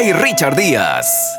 Richard Díaz.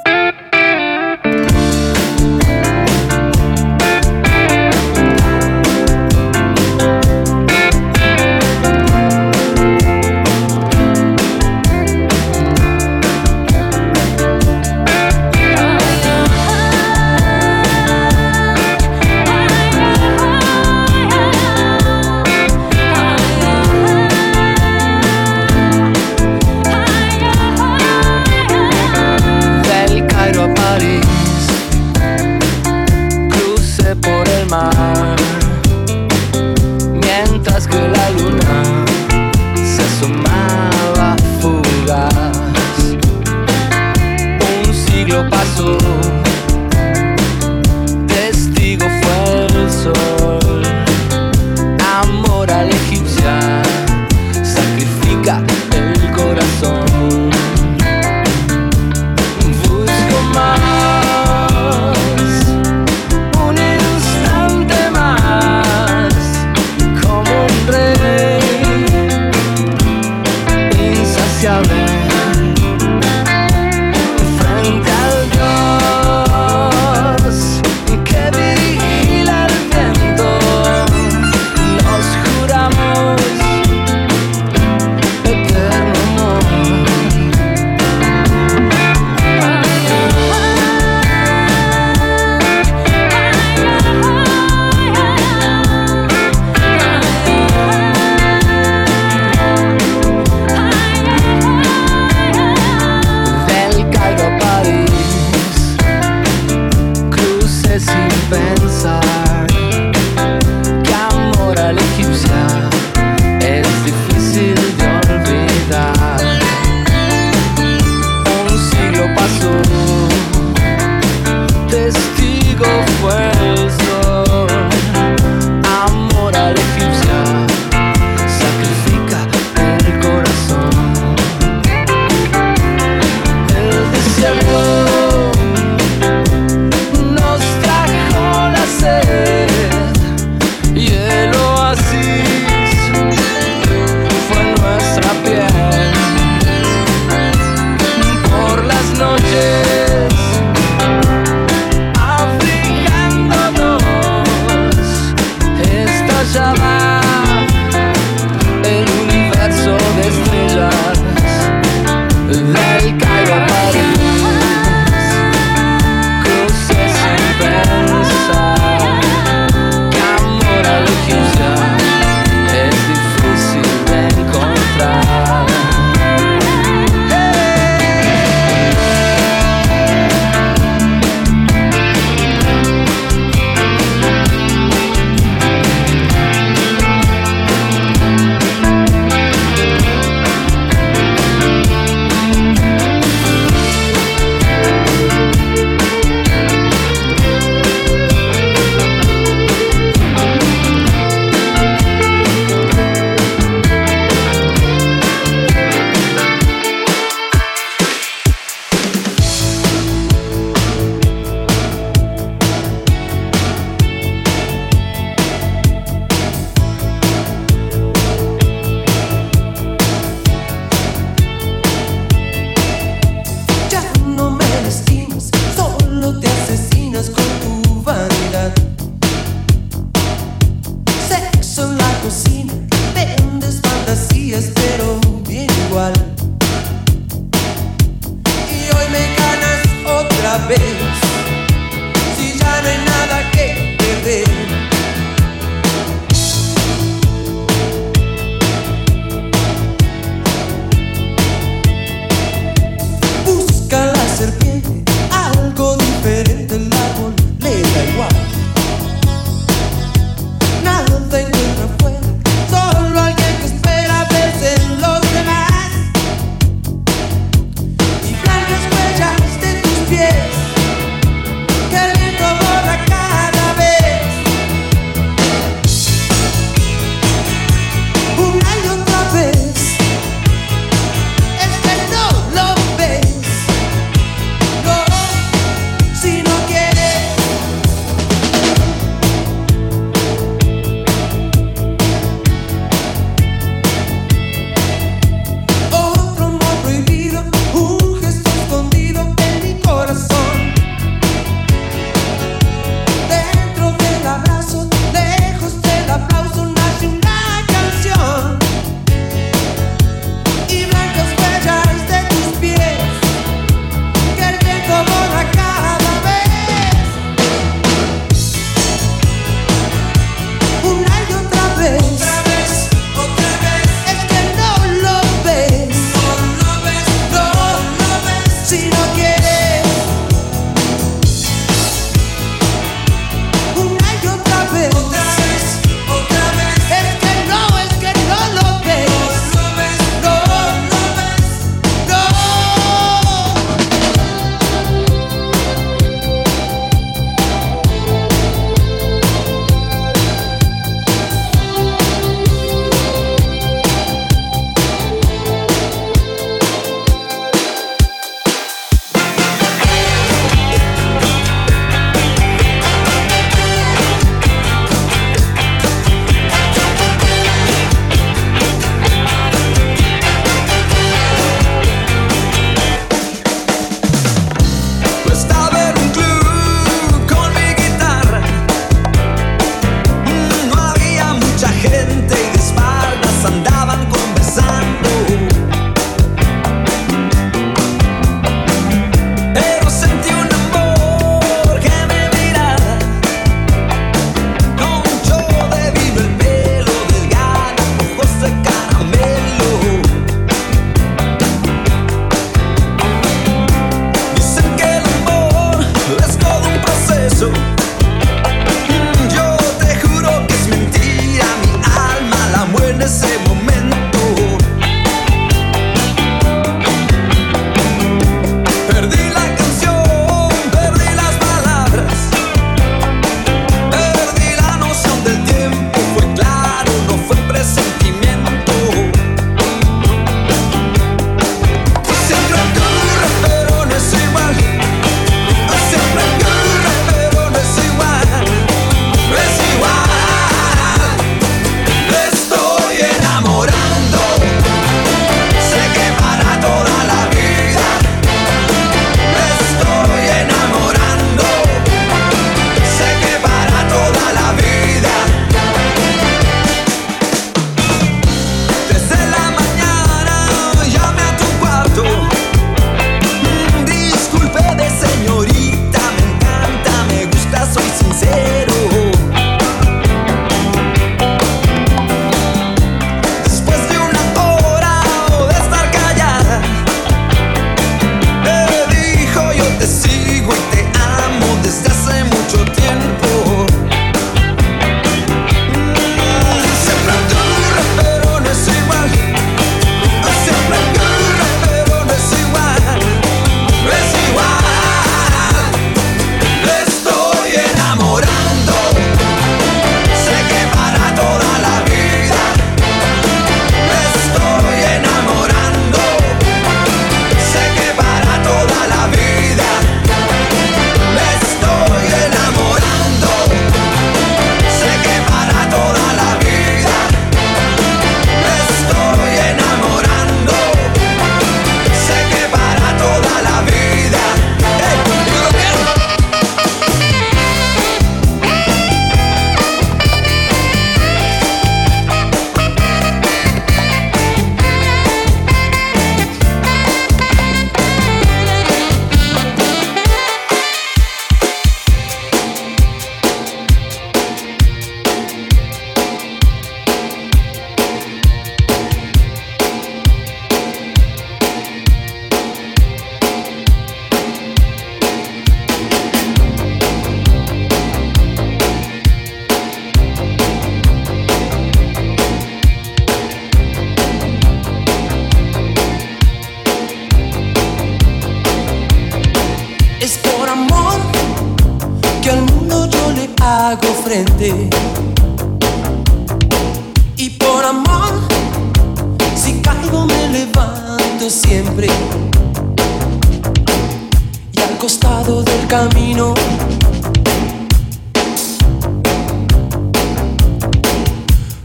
Del camino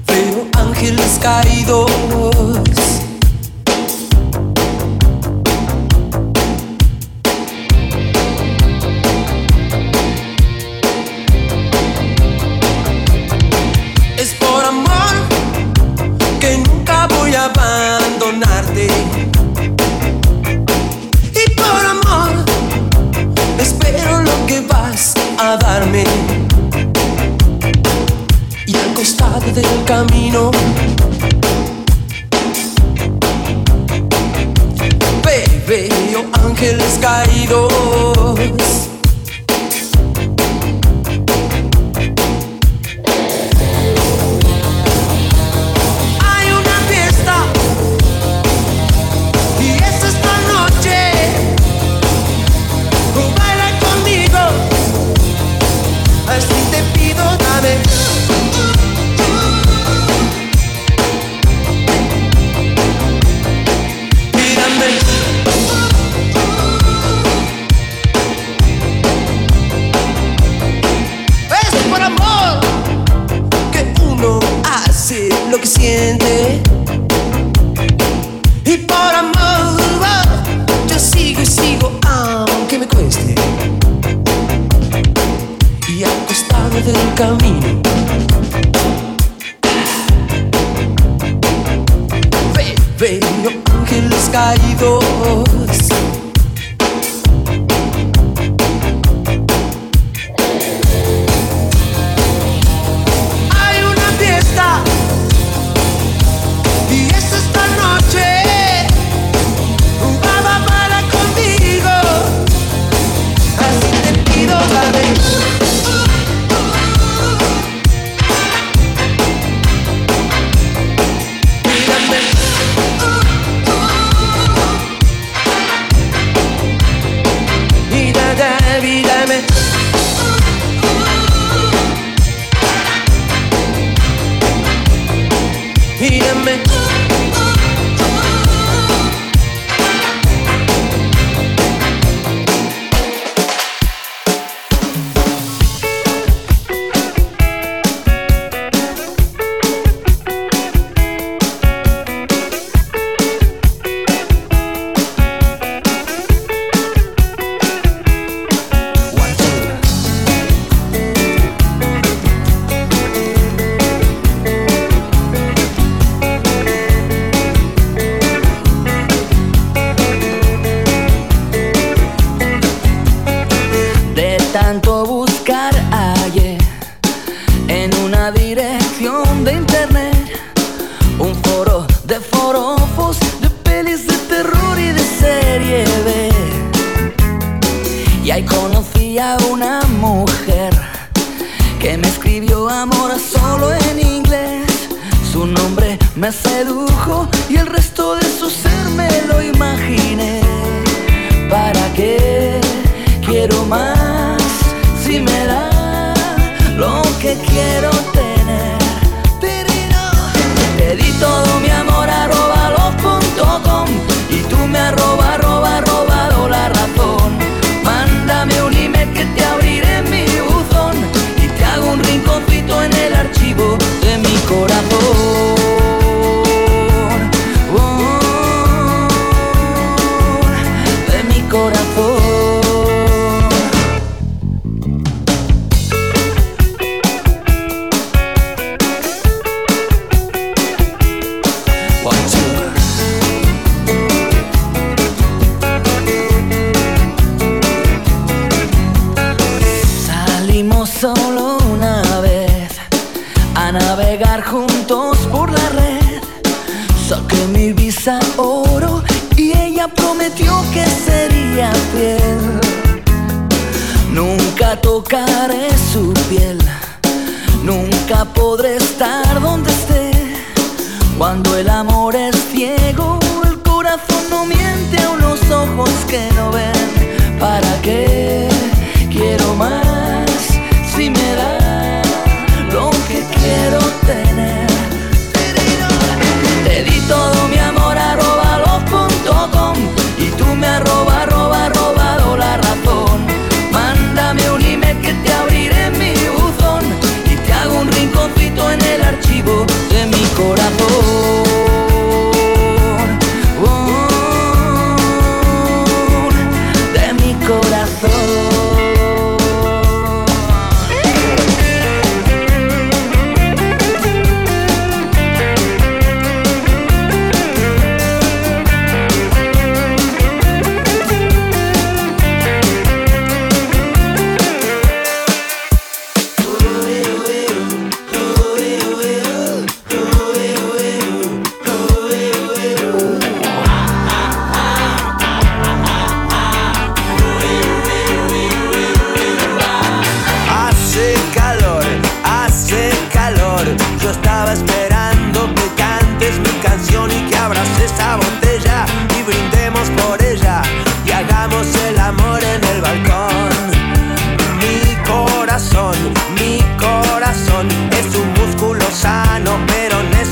veo ángeles caídos.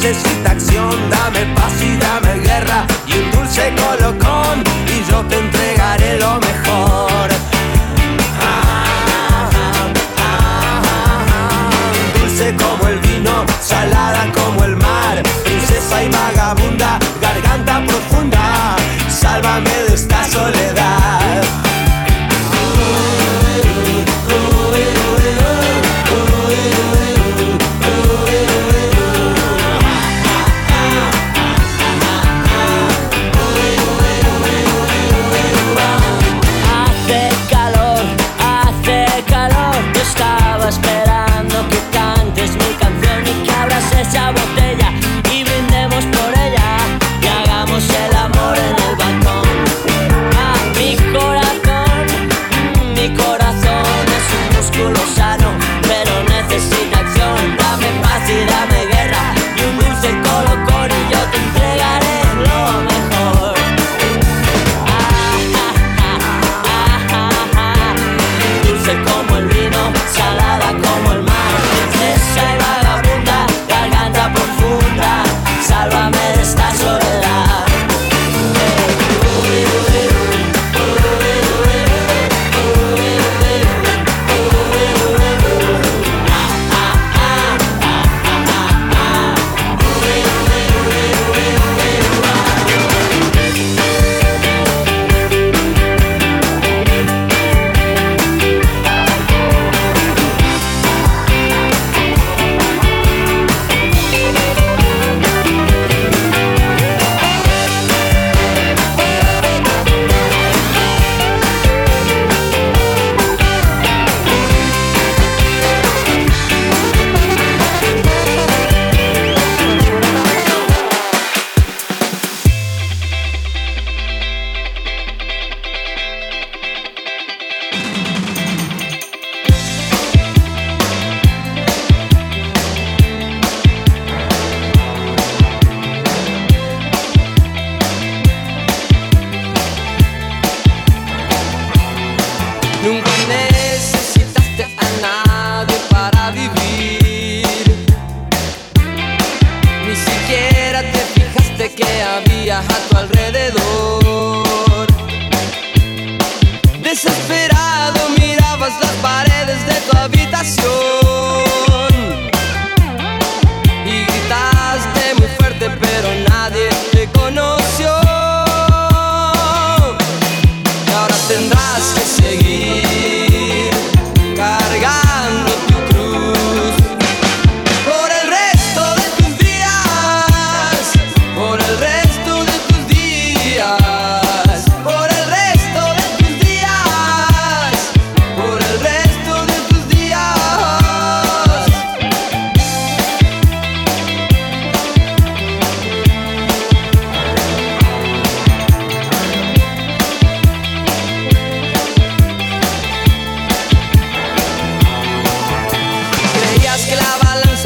Necesita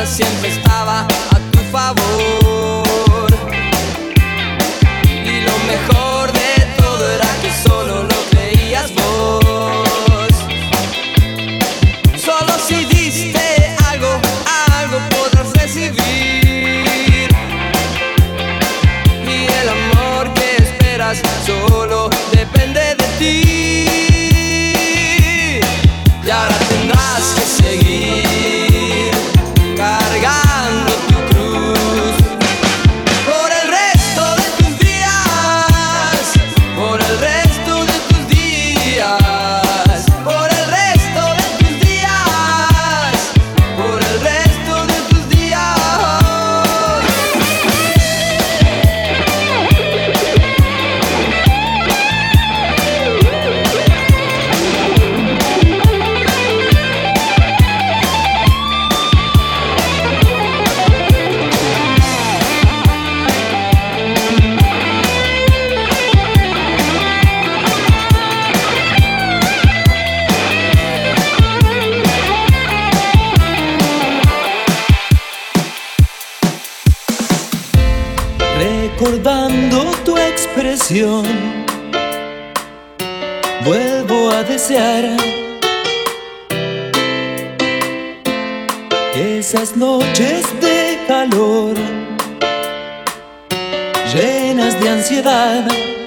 siempre estaba vuelvo a desear esas noches de calor llenas de ansiedad.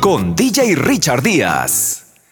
Con DJ Richard Díaz.